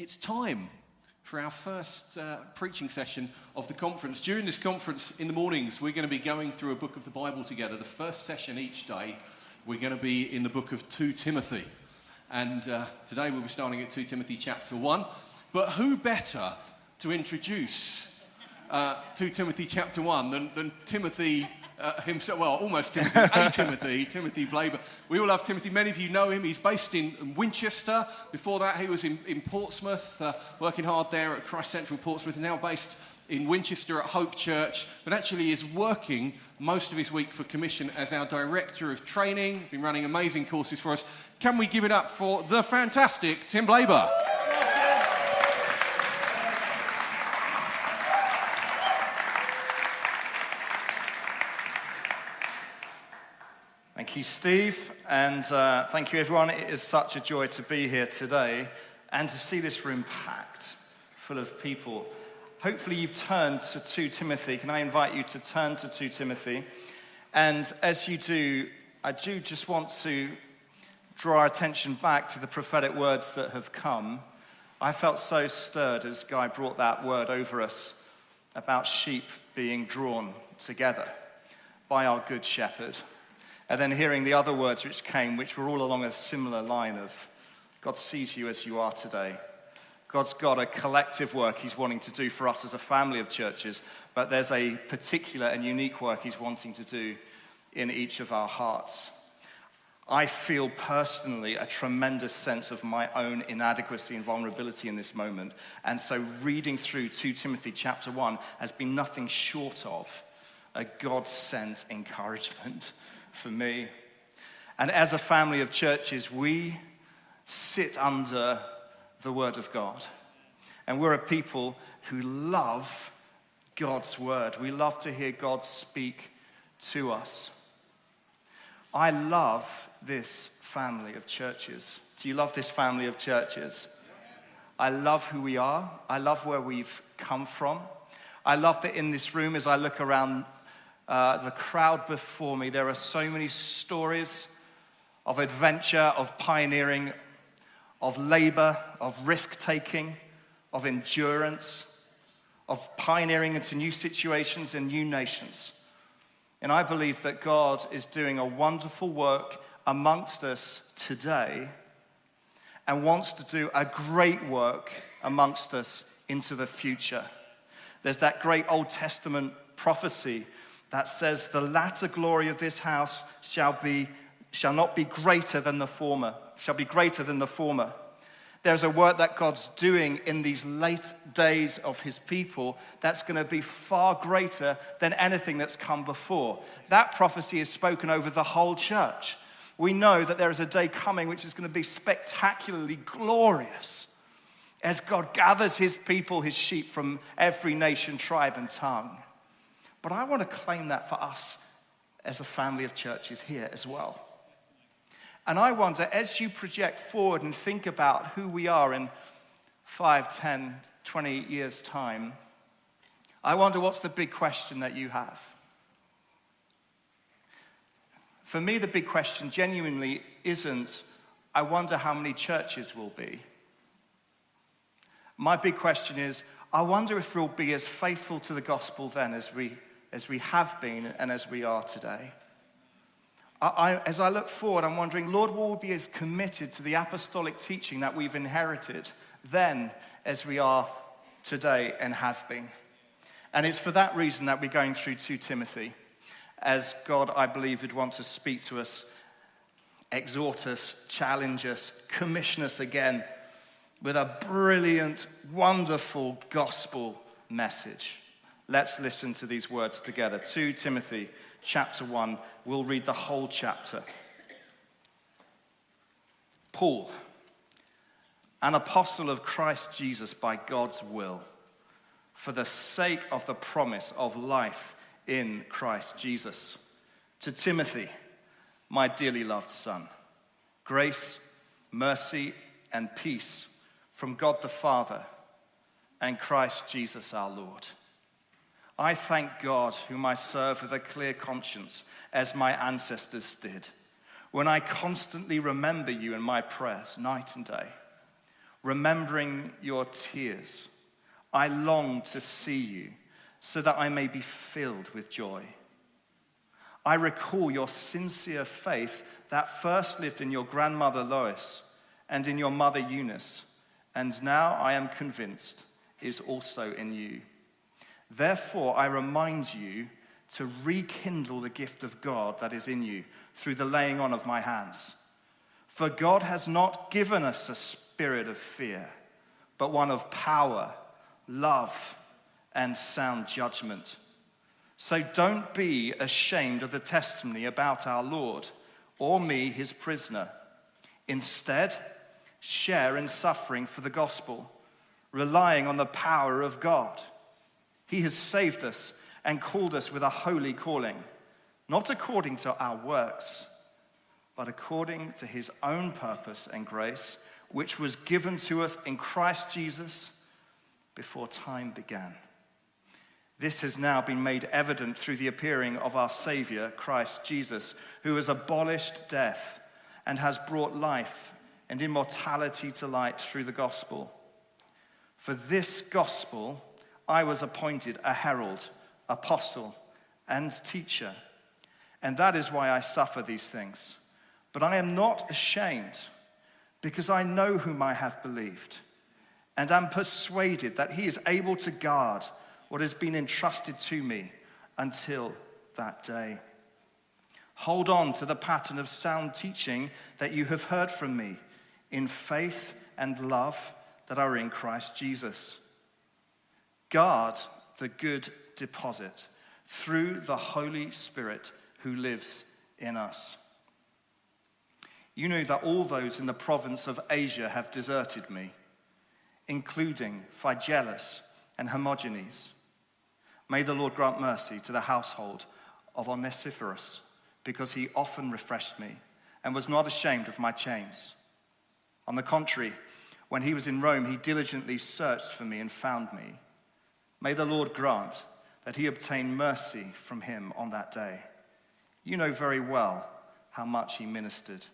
it's time for our first uh, preaching session of the conference. During this conference in the mornings, we're going to be going through a book of the Bible together. The first session each day, we're going to be in the book of 2 Timothy. And uh, today we'll be starting at 2 Timothy chapter 1. But who better to introduce uh, 2 Timothy chapter 1 than, than Timothy uh, himself, well, almost Timothy, a Timothy, Timothy Blaber. We all love Timothy. Many of you know him. He's based in Winchester. Before that, he was in, in Portsmouth, uh, working hard there at Christ Central Portsmouth, now based in Winchester at Hope Church, but actually is working most of his week for commission as our director of training. Been running amazing courses for us. Can we give it up for the fantastic Tim Blaber? You, Steve, and uh, thank you, everyone. It is such a joy to be here today and to see this room packed full of people. Hopefully, you've turned to 2 Timothy. Can I invite you to turn to 2 Timothy? And as you do, I do just want to draw our attention back to the prophetic words that have come. I felt so stirred as Guy brought that word over us about sheep being drawn together by our good shepherd. And then hearing the other words which came, which were all along a similar line of God sees you as you are today. God's got a collective work He's wanting to do for us as a family of churches, but there's a particular and unique work He's wanting to do in each of our hearts. I feel personally a tremendous sense of my own inadequacy and vulnerability in this moment. And so reading through 2 Timothy chapter 1 has been nothing short of a God sent encouragement for me. And as a family of churches, we sit under the Word of God. And we're a people who love God's Word. We love to hear God speak to us. I love this family of churches. Do you love this family of churches? I love who we are. I love where we've come from. I love that in this room, as I look around uh, the crowd before me, there are so many stories of adventure, of pioneering, of labor, of risk taking, of endurance, of pioneering into new situations and new nations. And I believe that God is doing a wonderful work amongst us today and wants to do a great work amongst us into the future. There's that great Old Testament prophecy that says, The latter glory of this house shall, be, shall not be greater than the former, shall be greater than the former. There's a work that God's doing in these late days of his people that's going to be far greater than anything that's come before. That prophecy is spoken over the whole church. We know that there is a day coming which is going to be spectacularly glorious as God gathers his people, his sheep from every nation, tribe, and tongue. But I want to claim that for us as a family of churches here as well. And I wonder, as you project forward and think about who we are in 5, 10, 20 years' time, I wonder what's the big question that you have? For me, the big question genuinely isn't, I wonder how many churches will be. My big question is, I wonder if we'll be as faithful to the gospel then as we as we have been and as we are today. I, I, as I look forward, I'm wondering, Lord, will we be as committed to the apostolic teaching that we've inherited then as we are today and have been? And it's for that reason that we're going through 2 Timothy, as God, I believe, would want to speak to us, exhort us, challenge us, commission us again with a brilliant, wonderful gospel message. Let's listen to these words together. 2 Timothy chapter 1. We'll read the whole chapter. Paul, an apostle of Christ Jesus by God's will, for the sake of the promise of life in Christ Jesus. To Timothy, my dearly loved son, grace, mercy, and peace from God the Father and Christ Jesus our Lord. I thank God, whom I serve with a clear conscience, as my ancestors did, when I constantly remember you in my prayers, night and day. remembering your tears. I long to see you so that I may be filled with joy. I recall your sincere faith that first lived in your grandmother Lois and in your mother Eunice, and now I am convinced is also in you. Therefore, I remind you to rekindle the gift of God that is in you through the laying on of my hands. For God has not given us a spirit of fear, but one of power, love, and sound judgment. So don't be ashamed of the testimony about our Lord or me, his prisoner. Instead, share in suffering for the gospel, relying on the power of God. He has saved us and called us with a holy calling, not according to our works, but according to his own purpose and grace, which was given to us in Christ Jesus before time began. This has now been made evident through the appearing of our Savior, Christ Jesus, who has abolished death and has brought life and immortality to light through the gospel. For this gospel, I was appointed a herald, apostle, and teacher. And that is why I suffer these things. But I am not ashamed, because I know whom I have believed, and am persuaded that he is able to guard what has been entrusted to me until that day. Hold on to the pattern of sound teaching that you have heard from me in faith and love that are in Christ Jesus. Guard the good deposit through the Holy Spirit who lives in us. You know that all those in the province of Asia have deserted me, including Phygelus and Hermogenes. May the Lord grant mercy to the household of Onesiphorus, because he often refreshed me and was not ashamed of my chains. On the contrary, when he was in Rome, he diligently searched for me and found me. May the Lord grant that he obtain mercy from him on that day. You know very well how much he ministered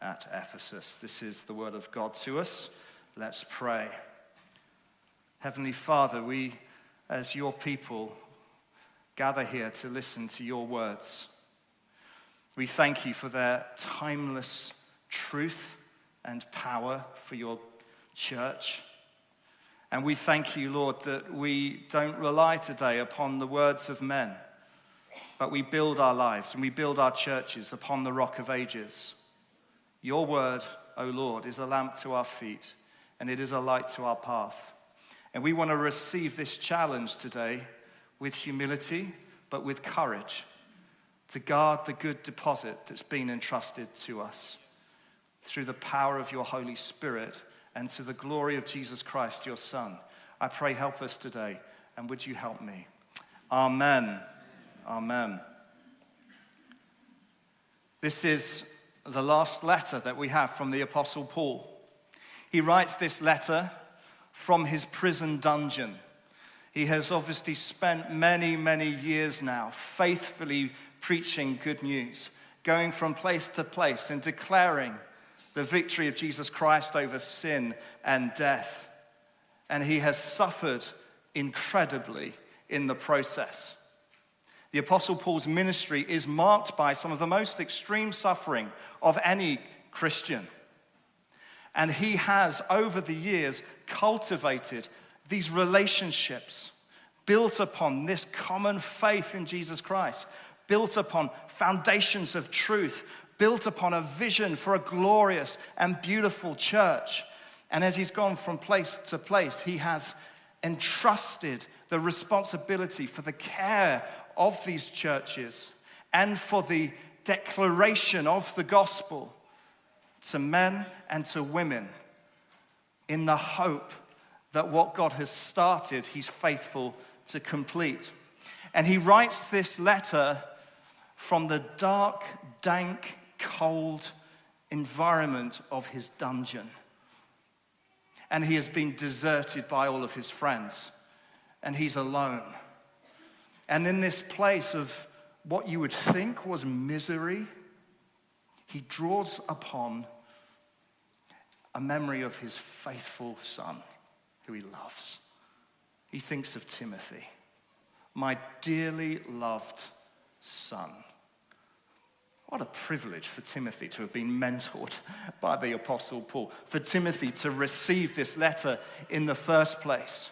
at Ephesus. This is the word of God to us. Let's pray. Heavenly Father, we as your people gather here to listen to your words. We thank you for their timeless truth and power for your church. And we thank you, Lord, that we don't rely today upon the words of men, but we build our lives and we build our churches upon the rock of ages. Your word, O Lord, is a lamp to our feet and it is a light to our path. And we want to receive this challenge today with humility, but with courage to guard the good deposit that's been entrusted to us through the power of your Holy Spirit and to the glory of Jesus Christ, your Son. I pray, help us today, and would you help me? Amen. Amen. This is the last letter that we have from the Apostle Paul. He writes this letter from his prison dungeon. He has obviously spent many, many years now faithfully preaching good news, going from place to place and declaring the victory of Jesus Christ over sin and death. And he has suffered incredibly in the process. The Apostle Paul's ministry is marked by some of the most extreme suffering of any Christian. And he has, over the years, cultivated these relationships built upon this common faith in Jesus Christ, built upon foundations of truth, built upon a vision for a glorious and beautiful church. And as he's gone from place to place, he has entrusted the responsibility for the care of these churches and for the declaration of the gospel to men and to women in the hope that what God has started, He's faithful to complete. And he writes this letter from the dark, dank, cold environment of his dungeon. And he has been deserted by all of his friends, and he's alone. And in this place of what you would think was misery, he draws upon a memory of his faithful son who he loves. He thinks of Timothy, my dearly loved son. What a privilege for Timothy to have been mentored by the Apostle Paul, for Timothy to receive this letter in the first place.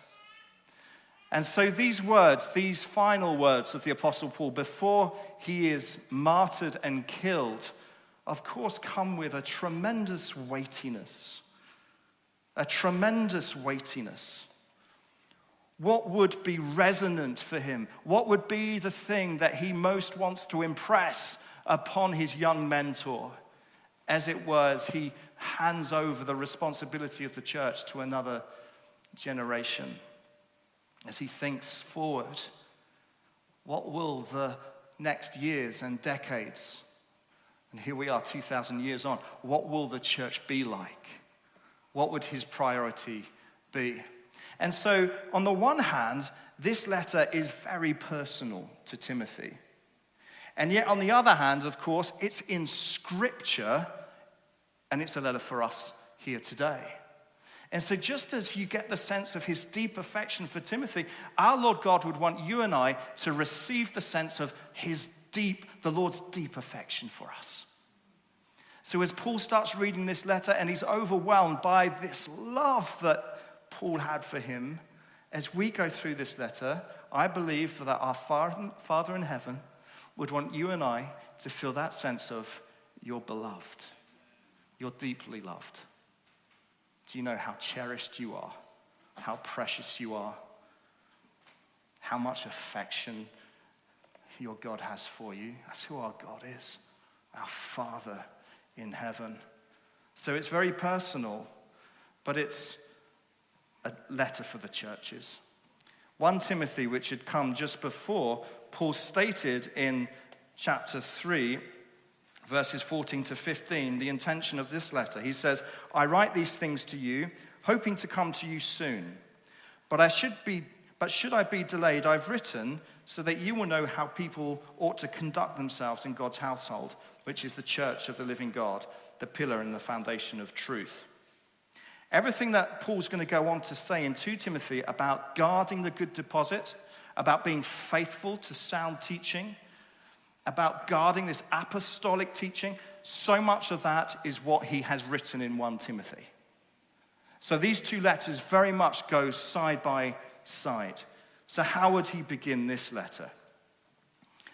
And so, these words, these final words of the Apostle Paul, before he is martyred and killed, of course, come with a tremendous weightiness. A tremendous weightiness. What would be resonant for him? What would be the thing that he most wants to impress upon his young mentor? As it was, he hands over the responsibility of the church to another generation. As he thinks forward, what will the next years and decades, and here we are 2,000 years on, what will the church be like? What would his priority be? And so, on the one hand, this letter is very personal to Timothy. And yet, on the other hand, of course, it's in scripture and it's a letter for us here today. And so, just as you get the sense of his deep affection for Timothy, our Lord God would want you and I to receive the sense of his deep, the Lord's deep affection for us. So, as Paul starts reading this letter and he's overwhelmed by this love that Paul had for him, as we go through this letter, I believe that our Father in heaven would want you and I to feel that sense of you're beloved, you're deeply loved. Do you know how cherished you are, how precious you are, how much affection your God has for you? That's who our God is, our Father in heaven. So it's very personal, but it's a letter for the churches. 1 Timothy, which had come just before, Paul stated in chapter 3, verses 14 to 15, the intention of this letter. He says, I write these things to you, hoping to come to you soon. But I should be but should I be delayed, I've written so that you will know how people ought to conduct themselves in God's household, which is the church of the living God, the pillar and the foundation of truth. Everything that Paul's going to go on to say in 2 Timothy about guarding the good deposit, about being faithful to sound teaching, about guarding this apostolic teaching, so much of that is what he has written in 1 Timothy. So these two letters very much go side by side. So, how would he begin this letter?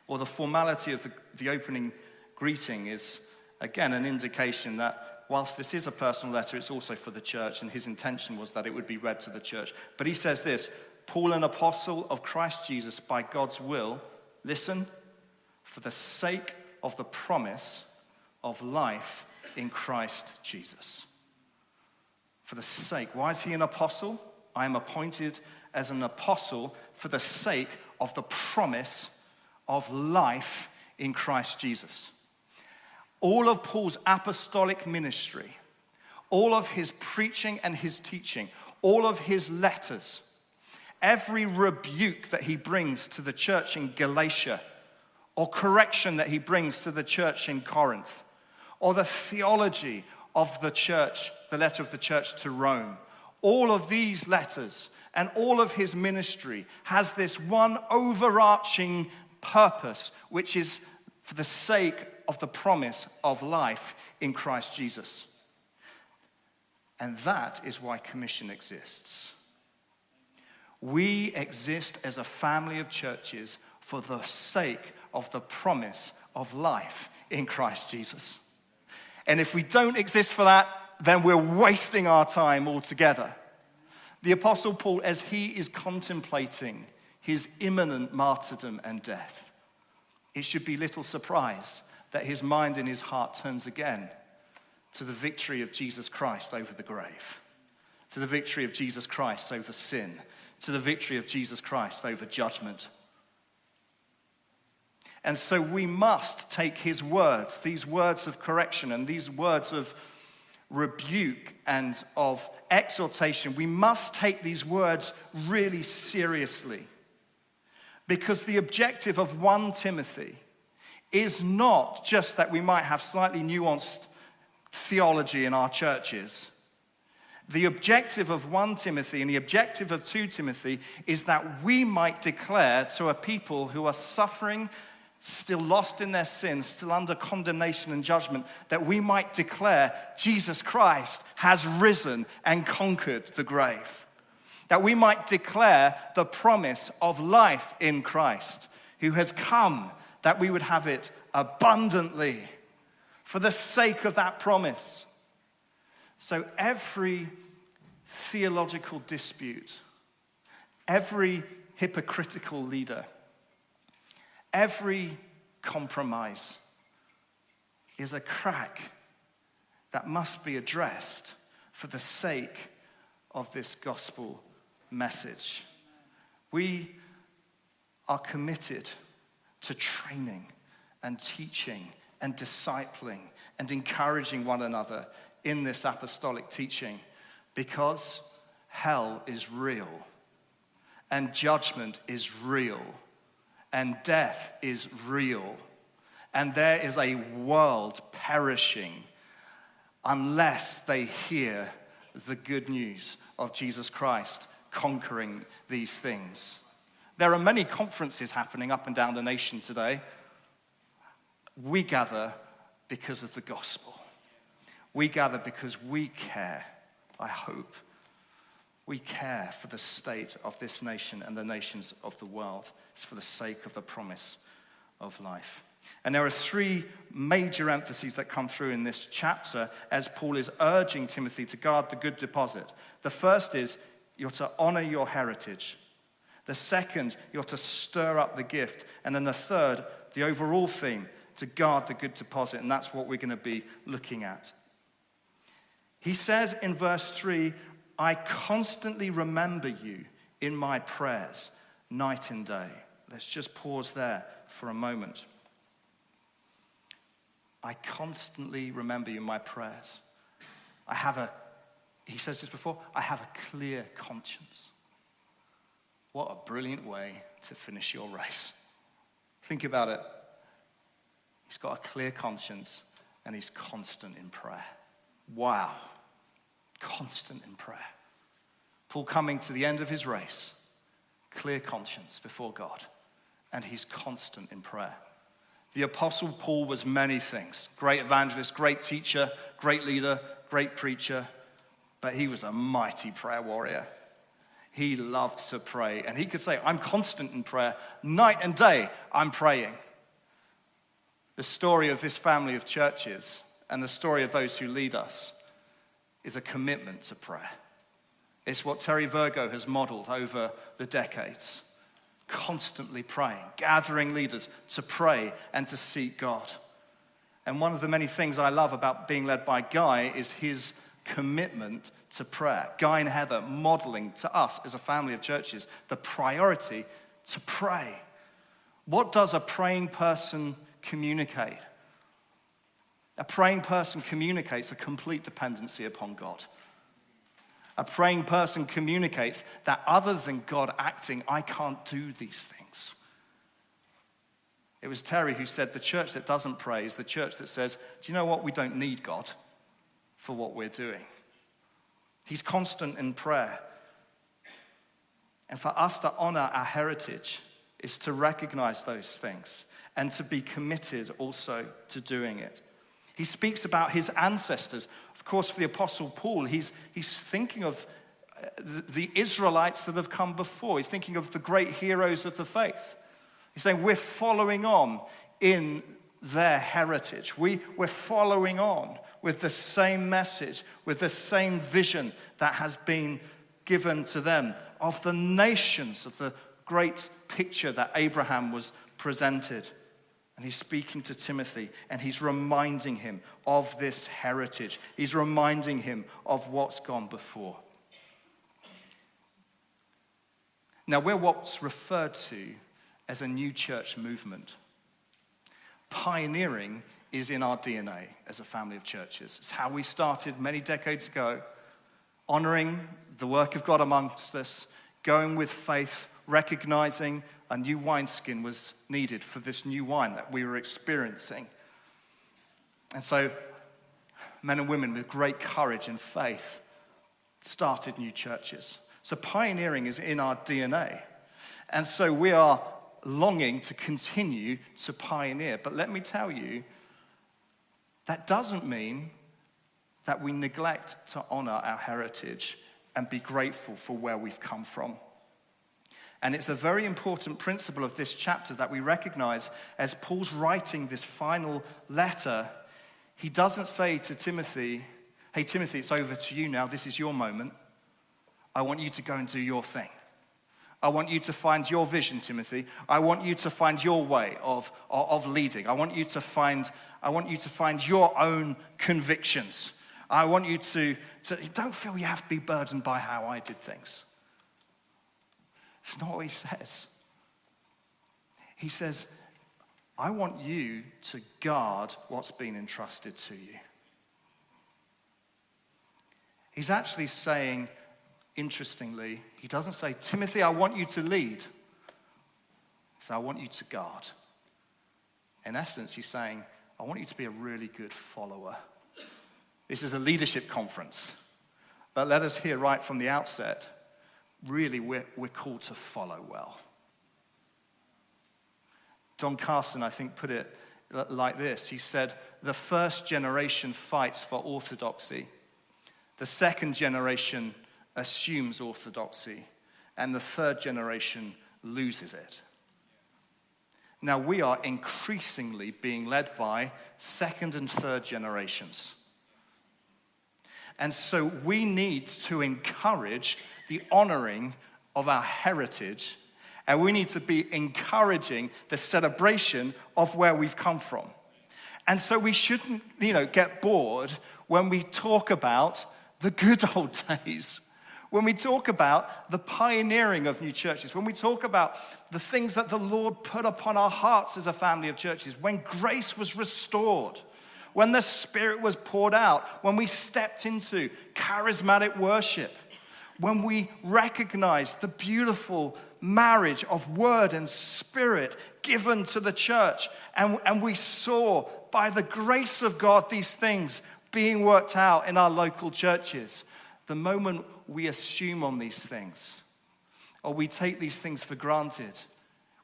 Well, the formality of the, the opening greeting is, again, an indication that whilst this is a personal letter, it's also for the church, and his intention was that it would be read to the church. But he says this Paul, an apostle of Christ Jesus by God's will, listen, for the sake of the promise of life in Christ Jesus. For the sake. Why is he an apostle? I am appointed as an apostle for the sake of the promise of life in Christ Jesus all of Paul's apostolic ministry, all of his preaching and his teaching, all of his letters, every rebuke that he brings to the church in Galatia, or correction that he brings to the church in Corinth, or the theology of the church, the letter of the church to Rome, all of these letters and all of his ministry has this one overarching purpose, which is for the sake of the promise of life in Christ Jesus. And that is why commission exists. We exist as a family of churches for the sake of the promise of life in Christ Jesus. And if we don't exist for that, then we're wasting our time altogether. The Apostle Paul, as he is contemplating his imminent martyrdom and death, it should be little surprise that his mind and his heart turns again to the victory of Jesus Christ over the grave, to the victory of Jesus Christ over sin, to the victory of Jesus Christ over judgment. And so we must take his words, these words of correction and these words of rebuke and of exhortation, we must take these words really seriously. Because the objective of 1 Timothy is not just that we might have slightly nuanced theology in our churches. The objective of 1 Timothy and the objective of 2 Timothy is that we might declare to a people who are suffering, still lost in their sins, still under condemnation and judgment, that we might declare Jesus Christ has risen and conquered the grave. That we might declare the promise of life in Christ, who has come that we would have it abundantly for the sake of that promise. So every theological dispute, every hypocritical leader, every compromise is a crack that must be addressed for the sake of this gospel message. We are committed to training and teaching and discipling and encouraging one another in this apostolic teaching because hell is real and judgment is real and death is real and there is a world perishing unless they hear the good news of Jesus Christ conquering these things. There are many conferences happening up and down the nation today. We gather because of the gospel. We gather because we care, I hope. We care for the state of this nation and the nations of the world. It's for the sake of the promise of life. And there are three major emphases that come through in this chapter as Paul is urging Timothy to guard the good deposit. The first is you're to honor your heritage. The second, you're to stir up the gift. And then the third, the overall theme, to guard the good deposit. And that's what we're going to be looking at. He says in verse 3 I constantly remember you in my prayers, night and day. Let's just pause there for a moment. I constantly remember you in my prayers. I have a, he says this before, I have a clear conscience. What a brilliant way to finish your race. Think about it. He's got a clear conscience and he's constant in prayer. Wow. Constant in prayer. Paul coming to the end of his race, clear conscience before God, and he's constant in prayer. The Apostle Paul was many things great evangelist, great teacher, great leader, great preacher, but he was a mighty prayer warrior. He loved to pray, and he could say, I'm constant in prayer. Night and day, I'm praying. The story of this family of churches and the story of those who lead us is a commitment to prayer. It's what Terry Virgo has modeled over the decades. Constantly praying, gathering leaders to pray and to seek God. And one of the many things I love about being led by Guy is his commitment to prayer. Guy and Heather modeling to us as a family of churches the priority to pray. What does a praying person communicate? A praying person communicates a complete dependency upon God. A praying person communicates that other than God acting, I can't do these things. It was Terry who said the church that doesn't pray is the church that says, Do you know what? We don't need God for what we're doing. He's constant in prayer. And for us to honor our heritage is to recognize those things and to be committed also to doing it. He speaks about his ancestors. Of course, for the Apostle Paul, he's, he's thinking of uh, the Israelites that have come before. He's thinking of the great heroes of the faith. He's saying we're following on in their heritage. We, we're following on with the same message, with the same vision that has been given to them of the nations, of the great picture that Abraham was presented. And he's speaking to Timothy and he's reminding him of this heritage. He's reminding him of what's gone before. Now, we're what's referred to as a new church movement. Pioneering is in our DNA as a family of churches. It's how we started many decades ago, honoring the work of God amongst us, going with faith, recognizing a new wineskin was needed for this new wine that we were experiencing. And so, men and women with great courage and faith started new churches. So pioneering is in our DNA. And so we are longing to continue to pioneer. But let me tell you, that doesn't mean that we neglect to honor our heritage and be grateful for where we've come from. And it's a very important principle of this chapter that we recognize as Paul's writing this final letter. He doesn't say to Timothy, Hey, Timothy, it's over to you now. This is your moment. I want you to go and do your thing. I want you to find your vision, Timothy. I want you to find your way of, of, leading. I want you to find, I want you to find your own convictions. I want you to, to don't feel you have to be burdened by how I did things. It's not what he says. He says, I want you to guard what's been entrusted to you. He's actually saying, interestingly, he doesn't say, Timothy, I want you to lead. He says, I want you to guard. In essence, he's saying, I want you to be a really good follower. This is a leadership conference. But let us hear right from the outset really, we're, we're called to follow well. Don Carson, I think, put it like this He said, The first generation fights for orthodoxy, the second generation assumes orthodoxy, and the third generation loses it. Now, we are increasingly being led by second and third generations. And so we need to encourage the honoring of our heritage, and we need to be encouraging the celebration of where we've come from. And so we shouldn't, you know, get bored when we talk about the good old days. When we talk about the pioneering of new churches, when we talk about the things that the Lord put upon our hearts as a family of churches, when grace was restored, when the Spirit was poured out, when we stepped into charismatic worship, when we recognize the beautiful marriage of word and spirit given to the church, and, and we saw by the grace of God these things being worked out in our local churches. The moment we assume on these things, or we take these things for granted,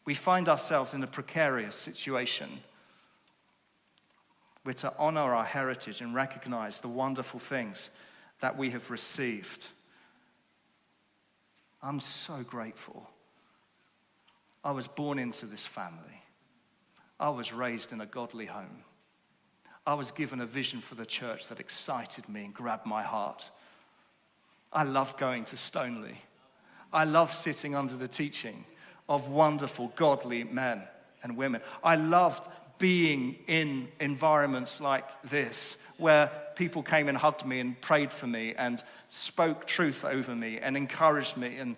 we find ourselves in a precarious situation. We're to honor our heritage and recognize the wonderful things that we have received. I'm so grateful. I was born into this family. I was raised in a godly home. I was given a vision for the church that excited me and grabbed my heart. I love going to Stoneleigh. I love sitting under the teaching of wonderful, godly men and women. I loved being in environments like this where people came and hugged me and prayed for me and spoke truth over me and encouraged me and,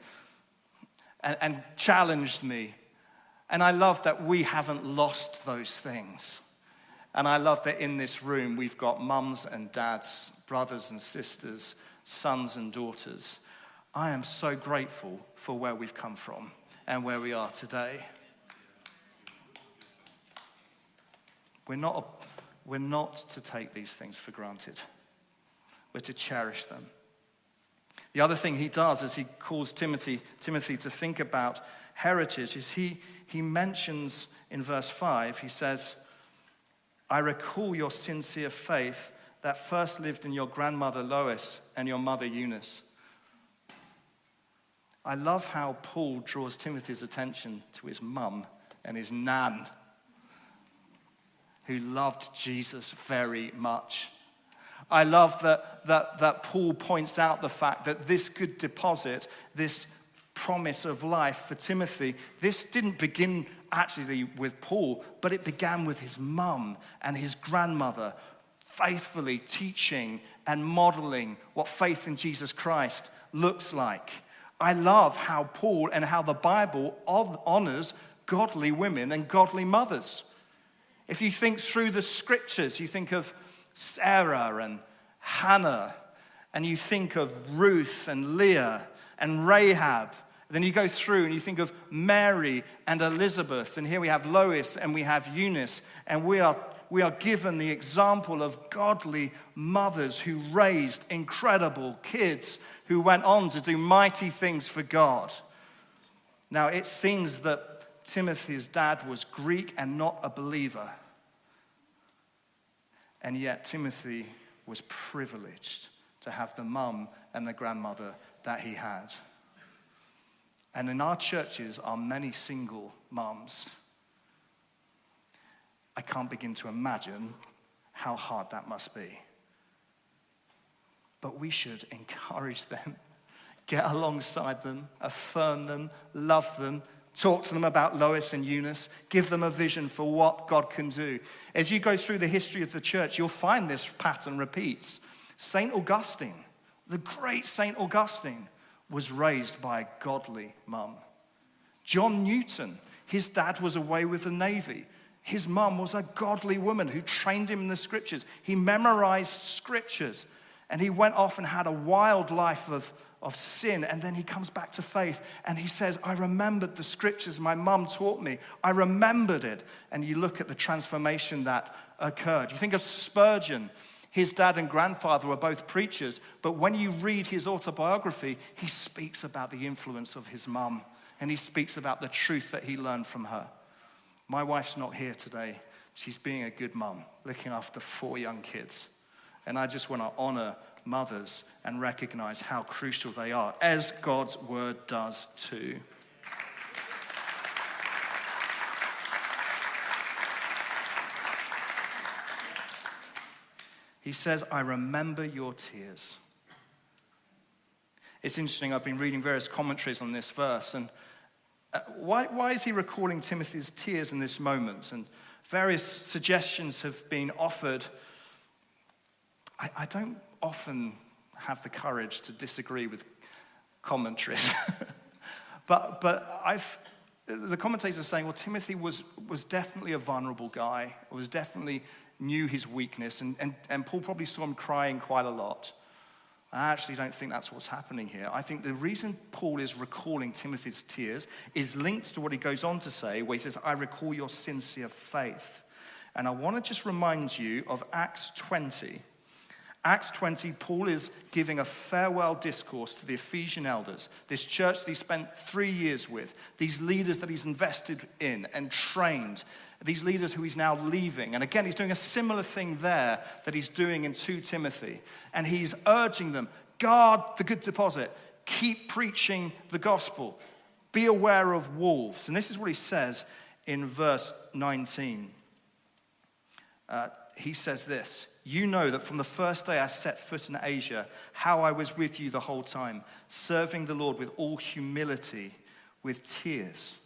and, and challenged me. And I love that we haven't lost those things. And I love that in this room we've got mums and dads, brothers and sisters, sons and daughters. I am so grateful for where we've come from and where we are today. We're not, we're not to take these things for granted, we're to cherish them. The other thing he does is he calls Timothy, Timothy to think about heritage is he, he mentions in verse 5, he says, I recall your sincere faith that first lived in your grandmother Lois and your mother Eunice. I love how Paul draws Timothy's attention to his mum and his nan who loved Jesus very much. I love that, that, that Paul points out the fact that this good deposit, this promise of life for Timothy, this didn't begin actually with Paul, but it began with his mum and his grandmother faithfully teaching and modeling what faith in Jesus Christ looks like. I love how Paul and how the Bible honors godly women and godly mothers. If you think through the scriptures, you think of Sarah and Hannah, and you think of Ruth and Leah and Rahab. Then you go through and you think of Mary and Elizabeth, and here we have Lois and we have Eunice, and we are we are given the example of godly mothers who raised incredible kids who went on to do mighty things for God. Now, it seems that Timothy's dad was Greek and not a believer. And yet, Timothy was privileged to have the mum and the grandmother that he had. And in our churches are many single mums. I can't begin to imagine how hard that must be. But we should encourage them, get alongside them, affirm them, love them, talk to them about Lois and Eunice, give them a vision for what God can do. As you go through the history of the church, you'll find this pattern repeats. St. Augustine, the great St. Augustine, was raised by a godly mum. John Newton, his dad was away with the Navy. His mum was a godly woman who trained him in the scriptures. He memorized scriptures and he went off and had a wild life of, of sin. And then he comes back to faith and he says, I remembered the scriptures my mum taught me. I remembered it. And you look at the transformation that occurred. You think of Spurgeon. His dad and grandfather were both preachers, but when you read his autobiography, he speaks about the influence of his mum and he speaks about the truth that he learned from her. My wife's not here today. She's being a good mum, looking after four young kids. And I just want to honor mothers and recognize how crucial they are, as God's word does too. He says, I remember your tears. It's interesting, I've been reading various commentaries on this verse, and uh, why, why is he recalling Timothy's tears in this moment? And various suggestions have been offered. I, I don't often have the courage to disagree with commentaries, but, but I've, the commentators are saying, well, Timothy was, was definitely a vulnerable guy, was definitely knew his weakness, and, and, and Paul probably saw him crying quite a lot. I actually don't think that's what's happening here. I think the reason Paul is recalling Timothy's tears is linked to what he goes on to say, where he says, I recall your sincere faith. And I want to just remind you of Acts 20. Acts 20, Paul is giving a farewell discourse to the Ephesian elders, this church that he spent three years with, these leaders that he's invested in and trained, these leaders who he's now leaving. And again, he's doing a similar thing there that he's doing in 2 Timothy. And he's urging them guard the good deposit, keep preaching the gospel, be aware of wolves. And this is what he says in verse 19. Uh, he says this You know that from the first day I set foot in Asia, how I was with you the whole time, serving the Lord with all humility, with tears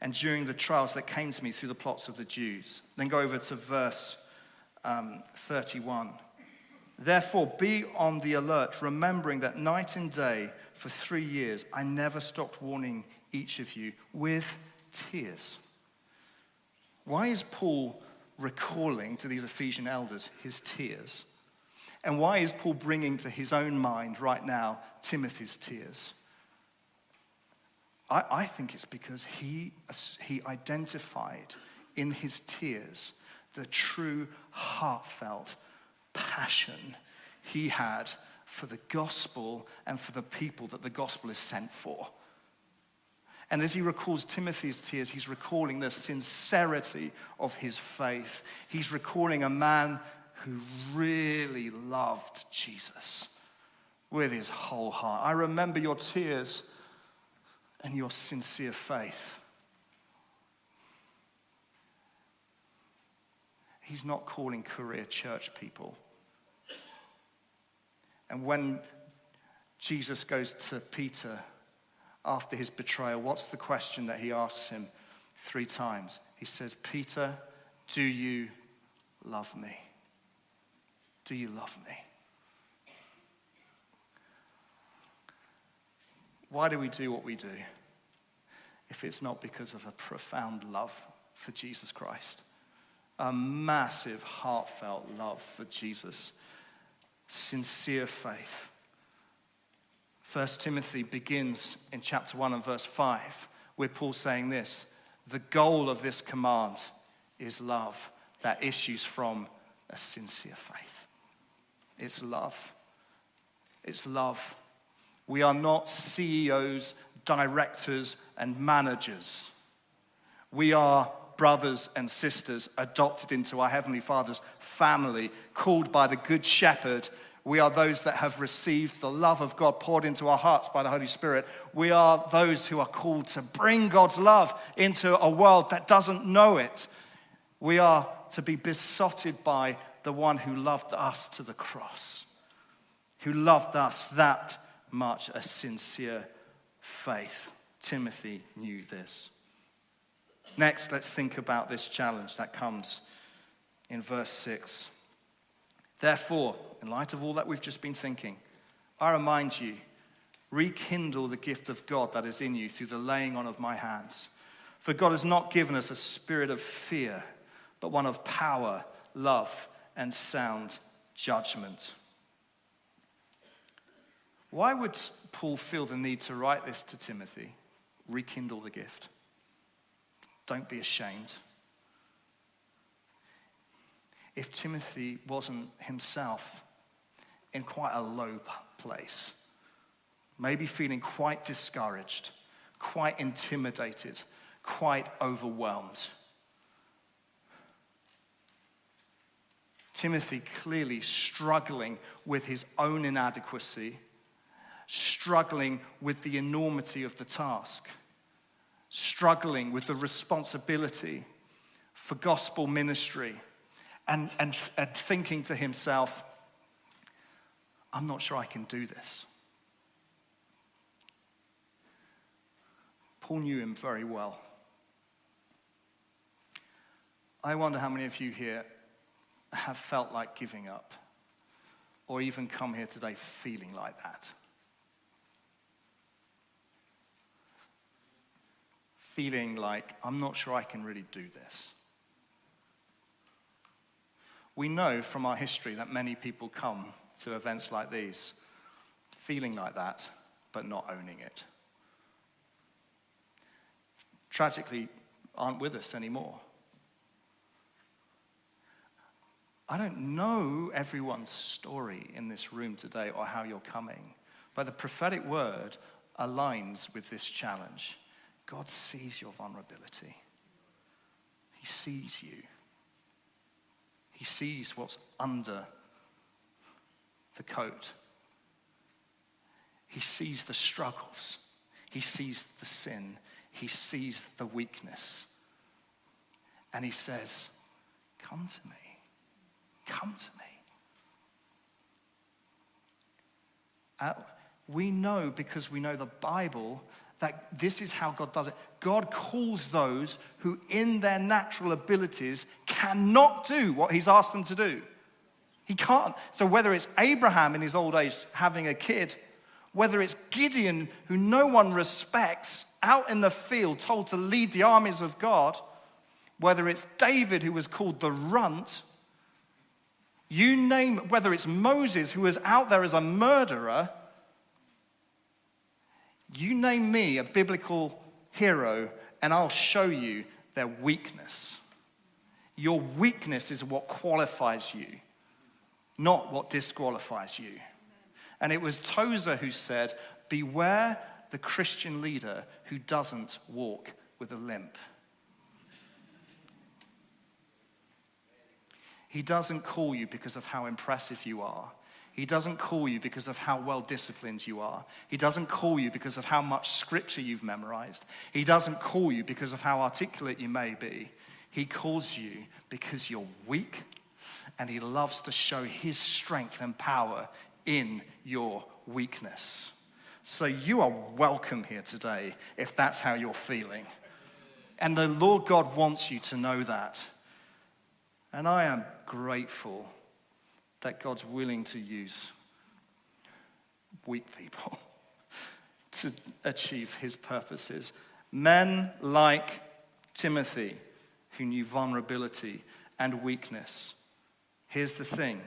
and during the trials that came to me through the plots of the Jews. Then go over to verse um, 31. Therefore, be on the alert, remembering that night and day for three years I never stopped warning each of you with tears. Why is Paul recalling to these Ephesian elders his tears? And why is Paul bringing to his own mind right now Timothy's tears? I, I think it's because he, he identified in his tears the true heartfelt passion he had for the gospel and for the people that the gospel is sent for. And as he recalls Timothy's tears, he's recalling the sincerity of his faith. He's recalling a man who really loved Jesus with his whole heart. I remember your tears and your sincere faith. He's not calling career church people. And when Jesus goes to Peter after his betrayal, what's the question that he asks him three times? He says, Peter, do you love me? Do you love me? Why do we do what we do if it's not because of a profound love for Jesus Christ? A massive, heartfelt love for Jesus, sincere faith. First Timothy begins in chapter 1 and verse 5 with Paul saying this The goal of this command is love. that issues from a sincere faith. It's love. It's love. We are not CEOs, directors, and managers. We are brothers and sisters adopted into our Heavenly Father's family, called by the Good Shepherd. We are those that have received the love of God poured into our hearts by the Holy Spirit. We are those who are called to bring God's love into a world that doesn't know it. We are to be besotted by the one who loved us to the cross, who loved us that much, a sincere faith. Timothy knew this. Next, let's think about this challenge that comes in verse 6. Therefore, in light of all that we've just been thinking, I remind you rekindle the gift of God that is in you through the laying on of my hands. For God has not given us a spirit of fear, but one of power, love, and sound judgment. Why would Paul feel the need to write this to Timothy? Rekindle the gift. Don't be ashamed if Timothy wasn't himself in quite a low place, maybe feeling quite discouraged, quite intimidated, quite overwhelmed. Timothy clearly struggling with his own inadequacy, struggling with the enormity of the task, struggling with the responsibility for gospel ministry and, and, and thinking to himself, I'm not sure I can do this. Paul knew him very well. I wonder how many of you here have felt like giving up or even come here today feeling like that. Feeling like, I'm not sure I can really do this. We know from our history that many people come to events like these feeling like that, but not owning it. Tragically, aren't with us anymore. I don't know everyone's story in this room today or how you're coming, but the prophetic word aligns with this challenge. God sees your vulnerability, He sees you. He sees what's under the coat. He sees the struggles. He sees the sin. He sees the weakness. And he says, Come to me. Come to me. Uh, we know because we know the Bible that this is how God does it. God calls those who, in their natural abilities, cannot do what He's asked them to do. He can't. So, whether it's Abraham in his old age having a kid, whether it's Gideon, who no one respects, out in the field told to lead the armies of God, whether it's David, who was called the runt, you name, whether it's Moses, who was out there as a murderer, you name me a biblical hero, and I'll show you their weakness. Your weakness is what qualifies you, not what disqualifies you. And it was Tozer who said, Beware the Christian leader who doesn't walk with a limp. He doesn't call you because of how impressive you are. He doesn't call you because of how well disciplined you are. He doesn't call you because of how much scripture you've memorized. He doesn't call you because of how articulate you may be. He calls you because you're weak and he loves to show his strength and power in your weakness. So you are welcome here today if that's how you're feeling. And the Lord God wants you to know that. And I am grateful that God's willing to use weak people to achieve his purposes. Men like Timothy, who knew vulnerability and weakness. Here's the thing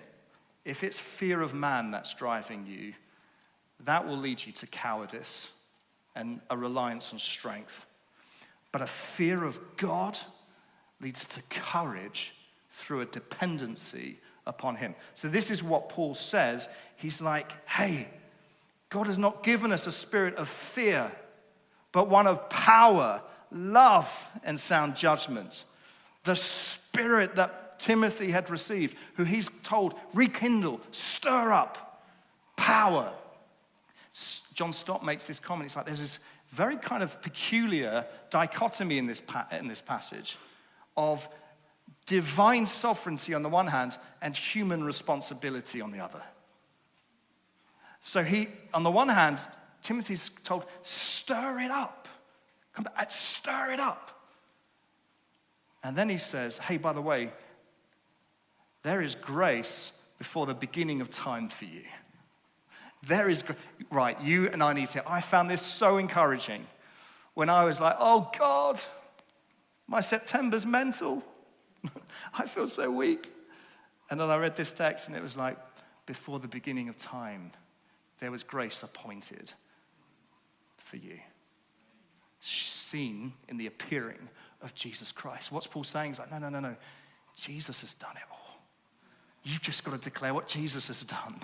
if it's fear of man that's driving you, that will lead you to cowardice and a reliance on strength. But a fear of God leads to courage, through a dependency upon Him. So, this is what Paul says. He's like, hey, God has not given us a spirit of fear, but one of power, love, and sound judgment. The spirit that Timothy had received, who he's told, rekindle, stir up, power. John Stott makes this comment. It's like there's this very kind of peculiar dichotomy in this, pa- in this passage of divine sovereignty on the one hand and human responsibility on the other. So he, on the one hand, Timothy's told, stir it up. Come back, stir it up. And then he says, hey, by the way, there is grace before the beginning of time for you. There is, right, you and I need to. I found this so encouraging when I was like, oh God, my September's mental. I feel so weak. And then I read this text and it was like, before the beginning of time, there was grace appointed for you. Seen in the appearing of Jesus Christ. What's Paul saying? He's like, no, no, no, no. Jesus has done it all. You've just got to declare what Jesus has done.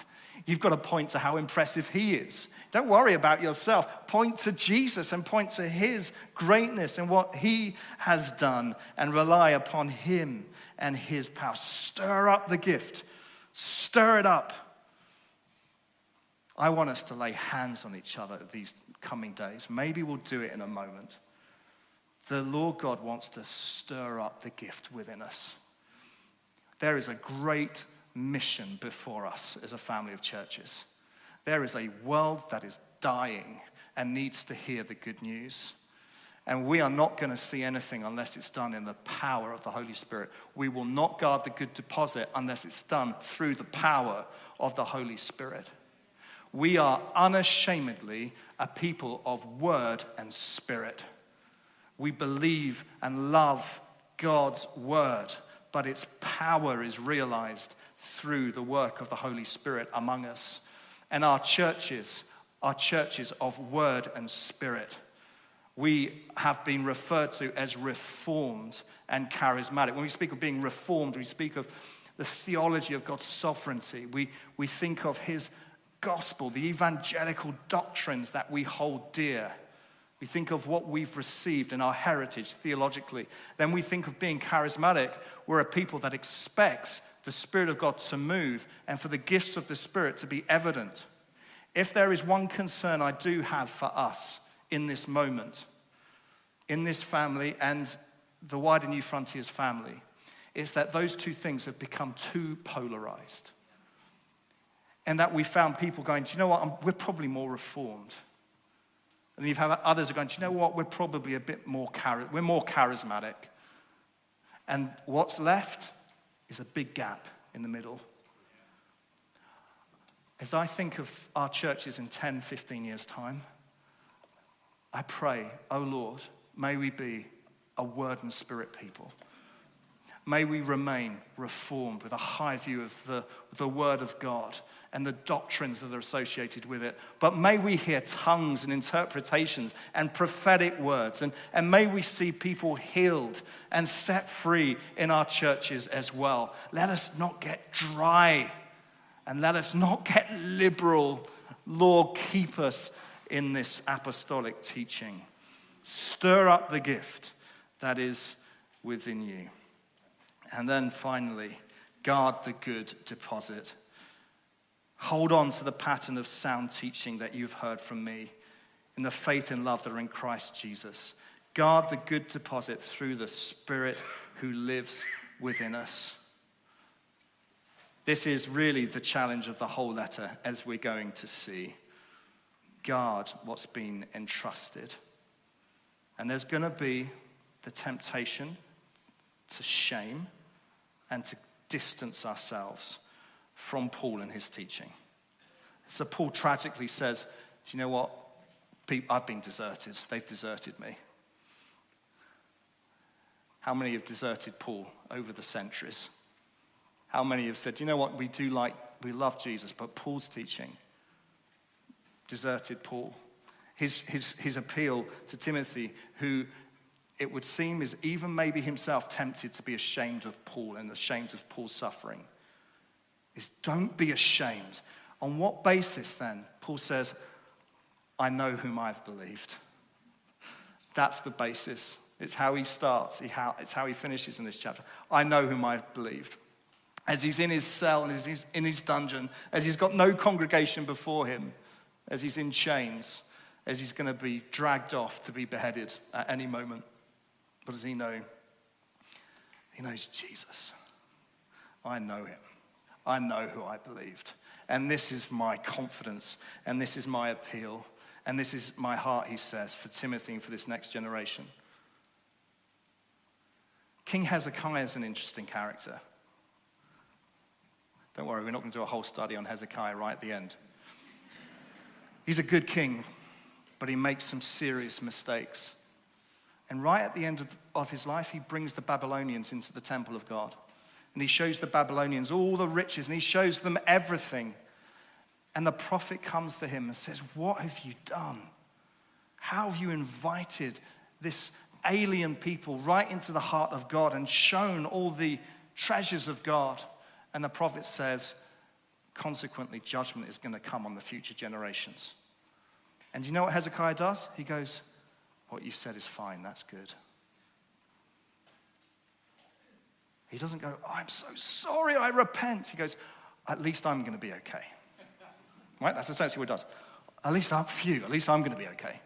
You've got to point to how impressive he is. Don't worry about yourself. Point to Jesus and point to his greatness and what he has done and rely upon him and his power. Stir up the gift, stir it up. I want us to lay hands on each other these coming days. Maybe we'll do it in a moment. The Lord God wants to stir up the gift within us. There is a great mission before us as a family of churches. There is a world that is dying and needs to hear the good news. And we are not going to see anything unless it's done in the power of the Holy Spirit. We will not guard the good deposit unless it's done through the power of the Holy Spirit. We are unashamedly a people of word and spirit. We believe and love God's word but its power is realized through the work of the Holy Spirit among us. And our churches are churches of word and spirit. We have been referred to as reformed and charismatic. When we speak of being reformed, we speak of the theology of God's sovereignty. We, we think of his gospel, the evangelical doctrines that we hold dear. We think of what we've received in our heritage theologically. Then we think of being charismatic. We're a people that expects the Spirit of God to move and for the gifts of the Spirit to be evident. If there is one concern I do have for us in this moment, in this family and the wider New Frontiers family, is that those two things have become too polarized. And that we found people going, do you know what? We're probably more reformed. And you've had others are going, you know what? We're probably a bit more, char- we're more charismatic. And what's left is a big gap in the middle. As I think of our churches in 10, 15 years' time, I pray, oh Lord, may we be a word and spirit people. May we remain reformed with a high view of the, the Word of God and the doctrines that are associated with it. But may we hear tongues and interpretations and prophetic words. And, and may we see people healed and set free in our churches as well. Let us not get dry and let us not get liberal. Lord, keep us in this apostolic teaching. Stir up the gift that is within you. And then finally, guard the good deposit. Hold on to the pattern of sound teaching that you've heard from me in the faith and love that are in Christ Jesus. Guard the good deposit through the Spirit who lives within us. This is really the challenge of the whole letter, as we're going to see. Guard what's been entrusted. And there's going to be the temptation to shame and to distance ourselves from Paul and his teaching. So Paul tragically says, Do you know what? I've been deserted. They've deserted me. How many have deserted Paul over the centuries? How many have said, you know what, we do like, we love Jesus, but Paul's teaching deserted Paul. His, his, his appeal to Timothy, who it would seem, is even maybe himself tempted to be ashamed of Paul and ashamed of Paul's suffering. Is don't be ashamed. On what basis then? Paul says, I know whom I've believed. That's the basis. It's how he starts, it's how he finishes in this chapter. I know whom I've believed. As he's in his cell and he's in his dungeon, as he's got no congregation before him, as he's in chains, as he's going to be dragged off to be beheaded at any moment. What does he know? He knows Jesus. I know him. I know who I believed. And this is my confidence, and this is my appeal, and this is my heart, he says, for Timothy and for this next generation. King Hezekiah is an interesting character. Don't worry, we're not going to do a whole study on Hezekiah right at the end. He's a good king, but he makes some serious mistakes. And right at the end of, his life, he brings the Babylonians into the temple of God. And he shows the Babylonians all the riches and he shows them everything. And the prophet comes to him and says, What have you done? How have you invited this alien people right into the heart of God and shown all the treasures of God? And the prophet says, Consequently, judgment is going to come on the future generations. And you know what Hezekiah does? He goes, What you've said is fine, that's good. He doesn't go, I'm so sorry, I repent. He goes, At least I'm going to be okay. Right? That's essentially what he does. At least I'm you, at least I'm going to be okay.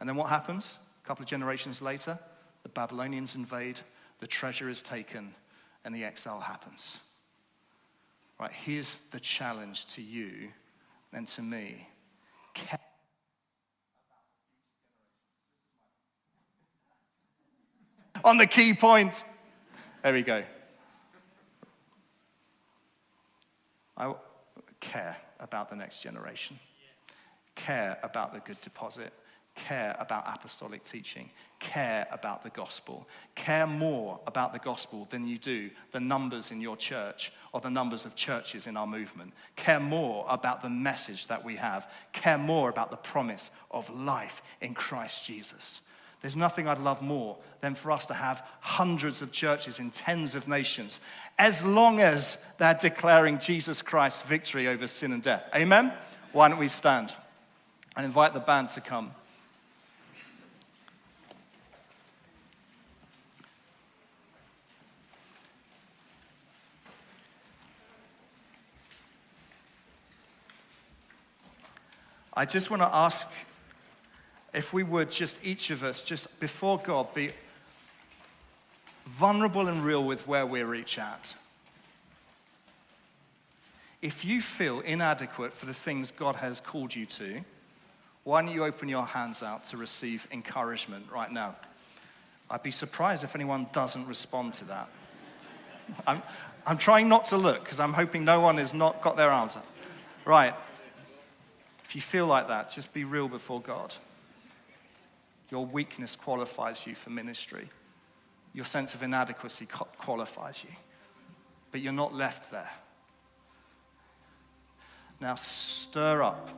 And then what happens? A couple of generations later, the Babylonians invade, the treasure is taken, and the exile happens. Right, here's the challenge to you and to me. On the key point. There we go. I care about the next generation, care about the good deposit, care about apostolic teaching, care about the gospel, care more about the gospel than you do the numbers in your church or the numbers of churches in our movement. Care more about the message that we have, care more about the promise of life in Christ Jesus. There's nothing I'd love more than for us to have hundreds of churches in tens of nations, as long as they're declaring Jesus Christ's victory over sin and death. Amen? Why don't we stand and invite the band to come? I just want to ask if we would just each of us, just before God, be vulnerable and real with where we're each at. If you feel inadequate for the things God has called you to, why don't you open your hands out to receive encouragement right now? I'd be surprised if anyone doesn't respond to that. I'm, I'm trying not to look because I'm hoping no one has not got their up. Right. If you feel like that, just be real before God. Your weakness qualifies you for ministry. Your sense of inadequacy qualifies you. But you're not left there. Now stir up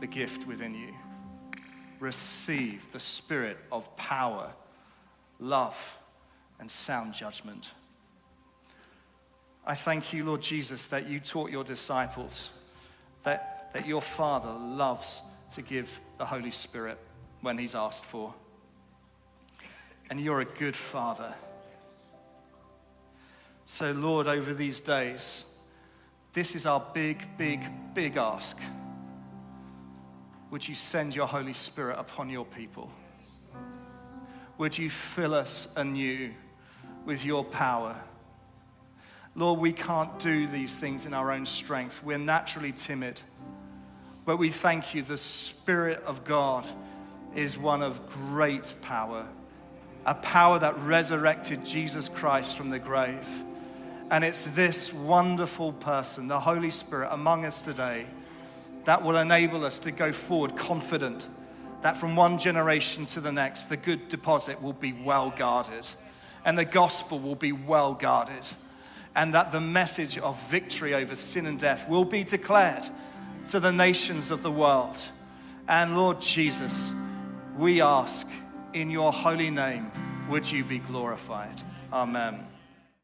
the gift within you. Receive the spirit of power, love, and sound judgment. I thank you, Lord Jesus, that you taught your disciples that that your Father loves to give the Holy Spirit when He's asked for. And you're a good Father. So, Lord, over these days, this is our big, big, big ask. Would you send your Holy Spirit upon your people? Would you fill us anew with your power? Lord, we can't do these things in our own strength. We're naturally timid. But we thank you, the Spirit of God is one of great power, a power that resurrected Jesus Christ from the grave. And it's this wonderful person, the Holy Spirit, among us today that will enable us to go forward confident that from one generation to the next, the good deposit will be well guarded and the gospel will be well guarded, and that the message of victory over sin and death will be declared to the nations of the world. And Lord Jesus, we ask in your holy name would you be glorified? Amen.